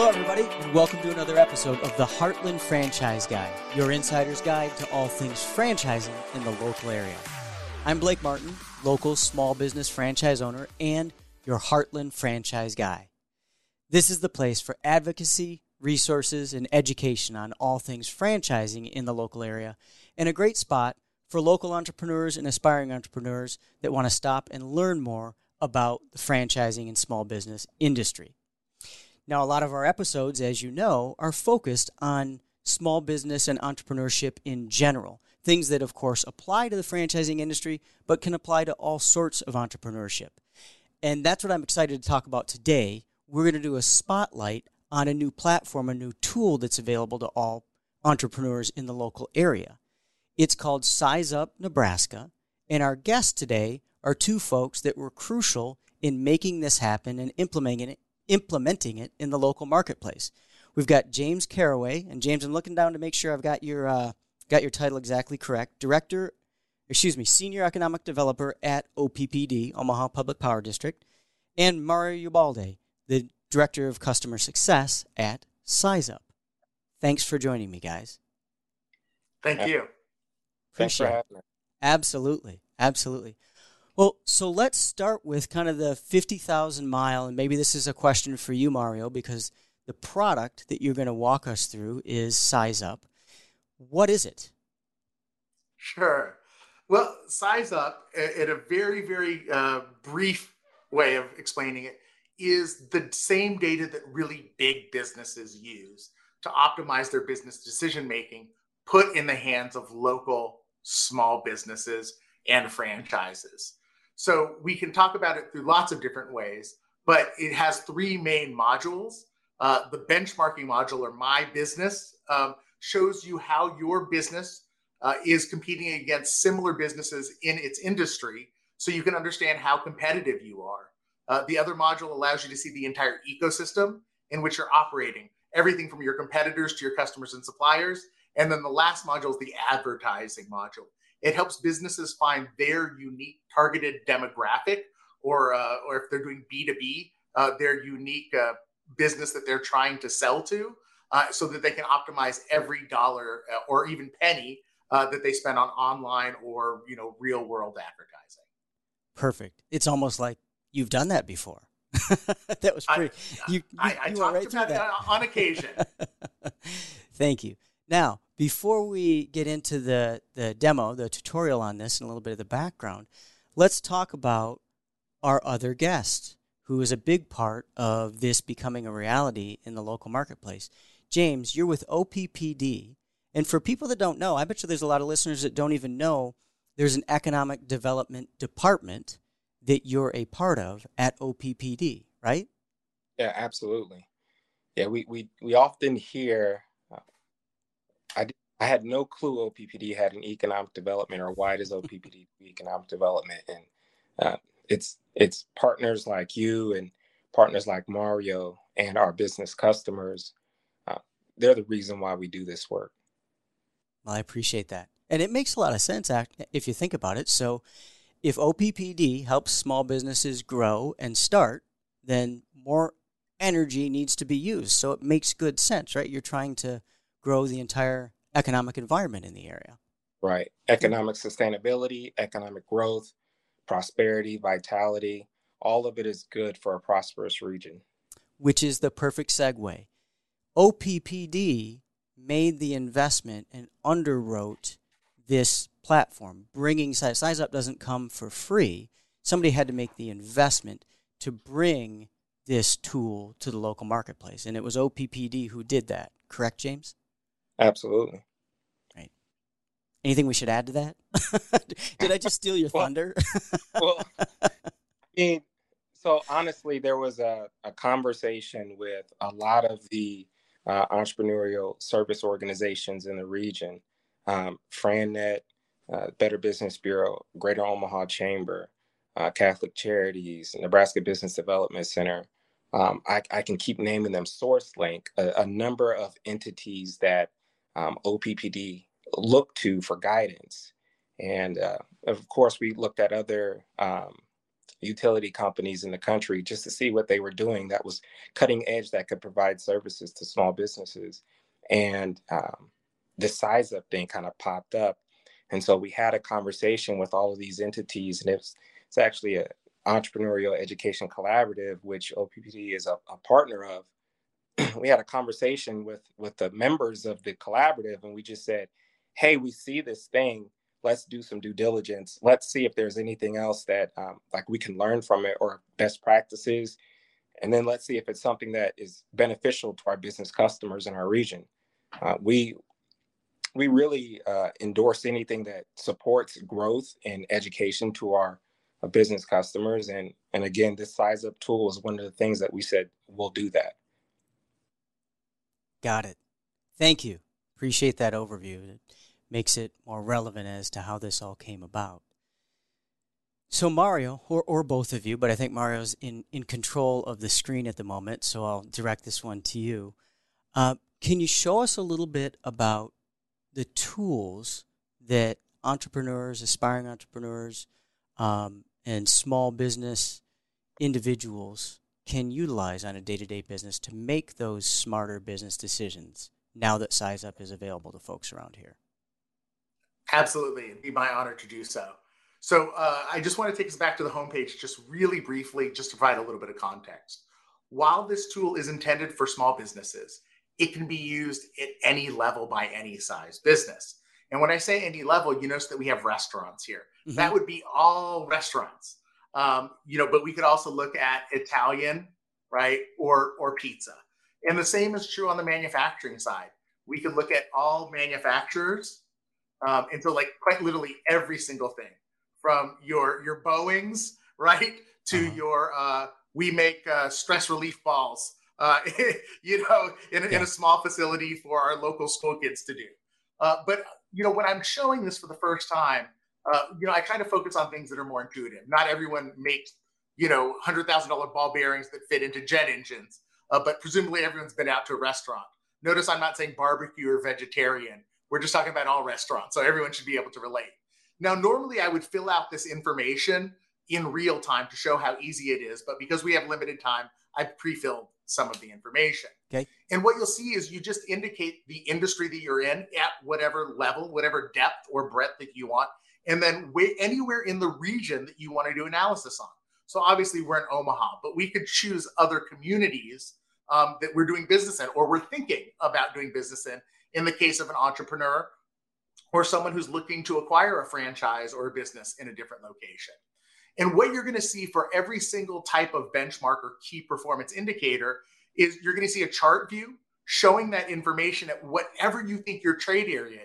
Hello, everybody, and welcome to another episode of the Heartland Franchise Guy, your insider's guide to all things franchising in the local area. I'm Blake Martin, local small business franchise owner and your Heartland Franchise Guy. This is the place for advocacy, resources, and education on all things franchising in the local area, and a great spot for local entrepreneurs and aspiring entrepreneurs that want to stop and learn more about the franchising and small business industry. Now, a lot of our episodes, as you know, are focused on small business and entrepreneurship in general. Things that, of course, apply to the franchising industry, but can apply to all sorts of entrepreneurship. And that's what I'm excited to talk about today. We're going to do a spotlight on a new platform, a new tool that's available to all entrepreneurs in the local area. It's called Size Up Nebraska. And our guests today are two folks that were crucial in making this happen and implementing it, implementing it in the local marketplace. We've got James Caraway, and James, I'm looking down to make sure I've got your uh, got your title exactly correct. Director, excuse me, Senior Economic Developer at OPPD, Omaha Public Power District, and Mario Ubalde, the Director of Customer Success at SizeUp. Thanks for joining me, guys. Thank you. Thanks for having me. Absolutely, absolutely. Well, so let's start with kind of the 50,000 mile, and maybe this is a question for you, Mario, because the product that you're going to walk us through is Size Up. What is it? Sure. Well, Size Up, in a very, very uh, brief way of explaining it, is the same data that really big businesses use to optimize their business decision making, put in the hands of local small businesses and franchises. So we can talk about it through lots of different ways, but it has three main modules. Uh, the benchmarking module, or My Business, um, shows you how your business uh, is competing against similar businesses in its industry so you can understand how competitive you are. Uh, the other module allows you to see the entire ecosystem in which you're operating, everything from your competitors to your customers and suppliers. And then the last module is the advertising module. It helps businesses find their unique targeted demographic, or uh, or if they're doing B two B, uh, their unique uh, business that they're trying to sell to, uh, so that they can optimize every dollar uh, or even penny uh, that they spend on online or you know real world advertising. Perfect. It's almost like you've done that before. that was pretty. I, you, I, I, I right about that on occasion. Thank you. Now, before we get into the, the demo, the tutorial on this, and a little bit of the background, let's talk about our other guest, who is a big part of this becoming a reality in the local marketplace. James, you're with OPPD. And for people that don't know, I bet you there's a lot of listeners that don't even know there's an economic development department that you're a part of at OPPD, right? Yeah, absolutely. Yeah, we, we, we often hear I, I had no clue OPPD had an economic development or why does OPPD do economic development. And uh, it's it's partners like you and partners like Mario and our business customers. Uh, they're the reason why we do this work. Well, I appreciate that. And it makes a lot of sense if you think about it. So, if OPPD helps small businesses grow and start, then more energy needs to be used. So, it makes good sense, right? You're trying to grow the entire economic environment in the area. Right. Economic sustainability, economic growth, prosperity, vitality, all of it is good for a prosperous region. Which is the perfect segue. OPPD made the investment and underwrote this platform. Bringing Size, Size Up doesn't come for free. Somebody had to make the investment to bring this tool to the local marketplace. And it was OPPD who did that. Correct, James? Absolutely. Right. Anything we should add to that? Did I just steal your well, thunder? well, I mean, so honestly, there was a, a conversation with a lot of the uh, entrepreneurial service organizations in the region, um, FranNet, uh, Better Business Bureau, Greater Omaha Chamber, uh, Catholic Charities, Nebraska Business Development Center. Um, I, I, can keep naming them SourceLink, a, a number of entities that um, OPPD look to for guidance. And uh, of course, we looked at other um, utility companies in the country just to see what they were doing that was cutting edge that could provide services to small businesses. And um, the size up thing kind of popped up. And so we had a conversation with all of these entities, and it's, it's actually an entrepreneurial education collaborative, which OPPD is a, a partner of. we had a conversation with with the members of the collaborative, and we just said, "Hey, we see this thing. Let's do some due diligence. Let's see if there's anything else that um, like we can learn from it or best practices. And then let's see if it's something that is beneficial to our business customers in our region. Uh, we we really uh, endorse anything that supports growth and education to our uh, business customers. And and again this size up tool is one of the things that we said we'll do that got it thank you appreciate that overview It makes it more relevant as to how this all came about. So Mario, or, or both of you, but I think Mario's in, in control of the screen at the moment, so I'll direct this one to you. Uh, can you show us a little bit about the tools that entrepreneurs, aspiring entrepreneurs, um, and small business individuals can utilize on a day-to-day business to make those smarter business decisions now that Size Up is available to folks around here? Absolutely. It'd be my honor to do so. So uh, I just want to take us back to the homepage just really briefly, just to provide a little bit of context. While this tool is intended for small businesses, it can be used at any level by any size business. And when I say any level, you notice that we have restaurants here. Mm-hmm. That would be all restaurants. Um, you know, but we could also look at Italian, right, or or pizza. And the same is true on the manufacturing side. We could look at all manufacturers um, and so like quite literally every single thing from your your Boeing's right to uh-huh. your uh, we make uh, stress relief balls, uh, you know, in, yeah. in a small facility for our local school kids to do. Uh, but you know, when I'm showing this for the first time, uh, you know, I kind of focus on things that are more intuitive. Not everyone makes you know hundred thousand dollar ball bearings that fit into jet engines, uh, but presumably everyone's been out to a restaurant. Notice I'm not saying barbecue or vegetarian. We're just talking about all restaurants, so everyone should be able to relate. Now, normally I would fill out this information in real time to show how easy it is, but because we have limited time, I pre-filled some of the information. Okay. And what you'll see is you just indicate the industry that you're in at whatever level, whatever depth or breadth that you want, and then wh- anywhere in the region that you want to do analysis on. So obviously we're in Omaha, but we could choose other communities um, that we're doing business in or we're thinking about doing business in in the case of an entrepreneur or someone who's looking to acquire a franchise or a business in a different location. And what you're going to see for every single type of benchmark or key performance indicator is you're going to see a chart view showing that information at whatever you think your trade area.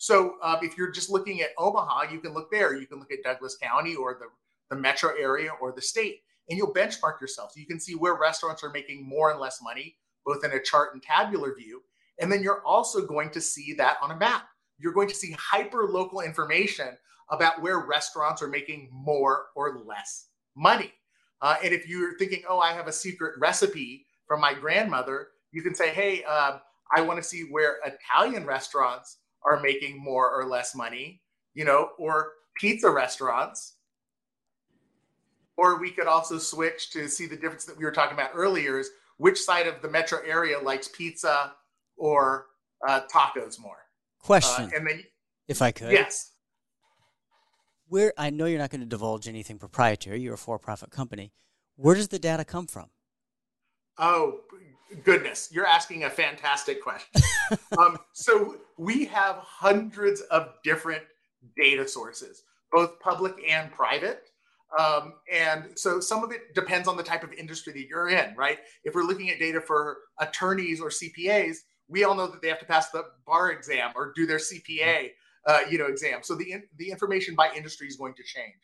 So um, if you're just looking at Omaha, you can look there. You can look at Douglas County or the, the metro area or the state, and you'll benchmark yourself. So you can see where restaurants are making more and less money, both in a chart and tabular view. And then you're also going to see that on a map. You're going to see hyper local information about where restaurants are making more or less money. Uh, and if you're thinking, oh, I have a secret recipe from my grandmother, you can say, hey, uh, I want to see where Italian restaurants are making more or less money, you know, or pizza restaurants. Or we could also switch to see the difference that we were talking about earlier is which side of the metro area likes pizza or uh, tacos more. Question. Uh, and then, if I could, yes. Where I know you're not going to divulge anything proprietary. You're a for-profit company. Where does the data come from? Oh goodness, you're asking a fantastic question. um, so we have hundreds of different data sources, both public and private. Um, and so some of it depends on the type of industry that you're in, right? If we're looking at data for attorneys or CPAs, we all know that they have to pass the bar exam or do their CPA, uh, you know, exam. So the the information by industry is going to change.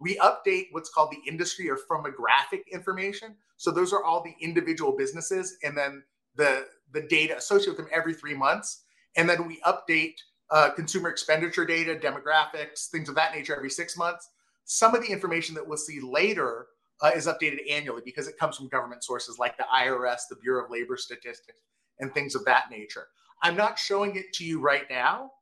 We update what's called the industry or firmographic information. So those are all the individual businesses, and then the the data associated with them every three months. And then we update uh, consumer expenditure data, demographics, things of that nature every six months. Some of the information that we'll see later uh, is updated annually because it comes from government sources like the IRS, the Bureau of Labor Statistics, and things of that nature. I'm not showing it to you right now,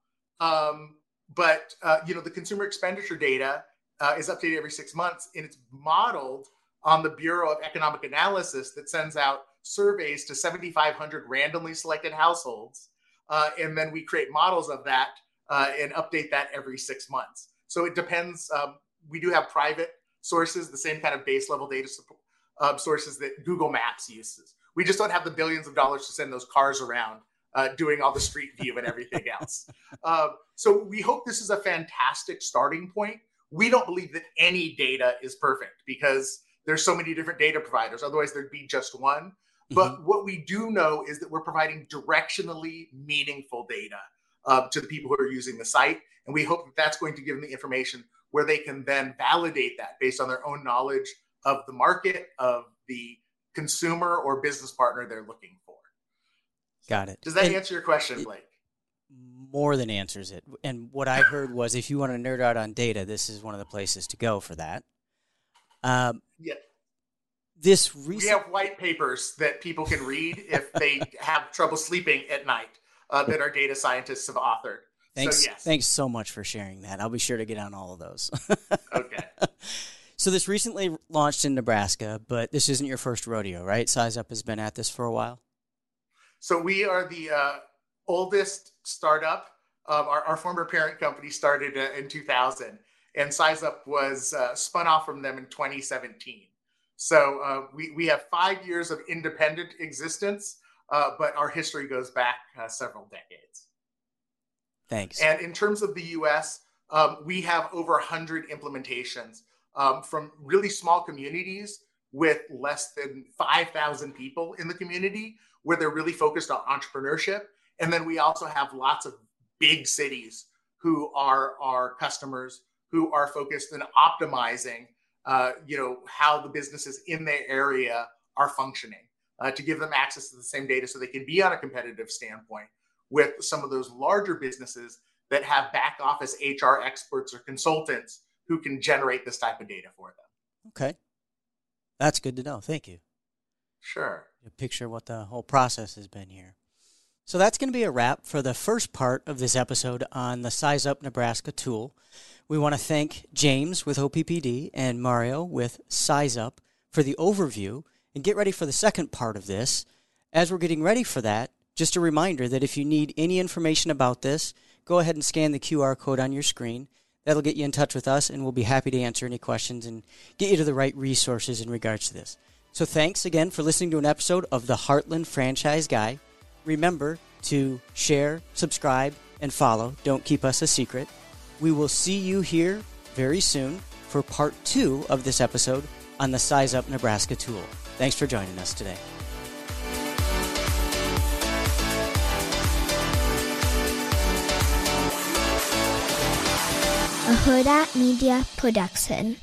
um, but uh, you know the consumer expenditure data uh, is updated every six months, and it's modeled on the Bureau of Economic Analysis that sends out surveys to 7,500 randomly selected households. Uh, and then we create models of that uh, and update that every six months. So it depends. Um, we do have private sources, the same kind of base level data uh, sources that Google Maps uses. We just don't have the billions of dollars to send those cars around uh, doing all the street view and everything else. Uh, so we hope this is a fantastic starting point. We don't believe that any data is perfect because there's so many different data providers. Otherwise, there'd be just one. But mm-hmm. what we do know is that we're providing directionally meaningful data uh, to the people who are using the site. And we hope that that's going to give them the information where they can then validate that based on their own knowledge of the market, of the consumer or business partner they're looking for. Got it. Does that and answer your question, Blake? More than answers it. And what I heard was if you want to nerd out on data, this is one of the places to go for that. Um, yeah. This recent... we have white papers that people can read if they have trouble sleeping at night uh, that our data scientists have authored. Thanks, so, yes. thanks so much for sharing that. I'll be sure to get on all of those. okay. So this recently launched in Nebraska, but this isn't your first rodeo, right? Size Up has been at this for a while. So we are the uh, oldest startup. Um, our, our, former parent company started uh, in 2000, and Size Up was uh, spun off from them in 2017. So uh, we, we have five years of independent existence, uh, but our history goes back uh, several decades. Thanks. And in terms of the US, um, we have over 100 implementations um, from really small communities with less than 5,000 people in the community where they're really focused on entrepreneurship. And then we also have lots of big cities who are our customers who are focused on optimizing, uh, you know, how the businesses in their area are functioning uh, to give them access to the same data so they can be on a competitive standpoint with some of those larger businesses that have back office HR experts or consultants who can generate this type of data for them. Okay. That's good to know. Thank you. Sure. A picture what the whole process has been here. So that's going to be a wrap for the first part of this episode on the Size Up Nebraska tool. We want to thank James with OPPD and Mario with Size Up for the overview and get ready for the second part of this. As we're getting ready for that, just a reminder that if you need any information about this, go ahead and scan the QR code on your screen. That'll get you in touch with us, and we'll be happy to answer any questions and get you to the right resources in regards to this. So, thanks again for listening to an episode of the Heartland Franchise Guy. Remember to share, subscribe, and follow. Don't keep us a secret. We will see you here very soon for part two of this episode on the Size Up Nebraska tool. Thanks for joining us today. a Hurrdat Media Production.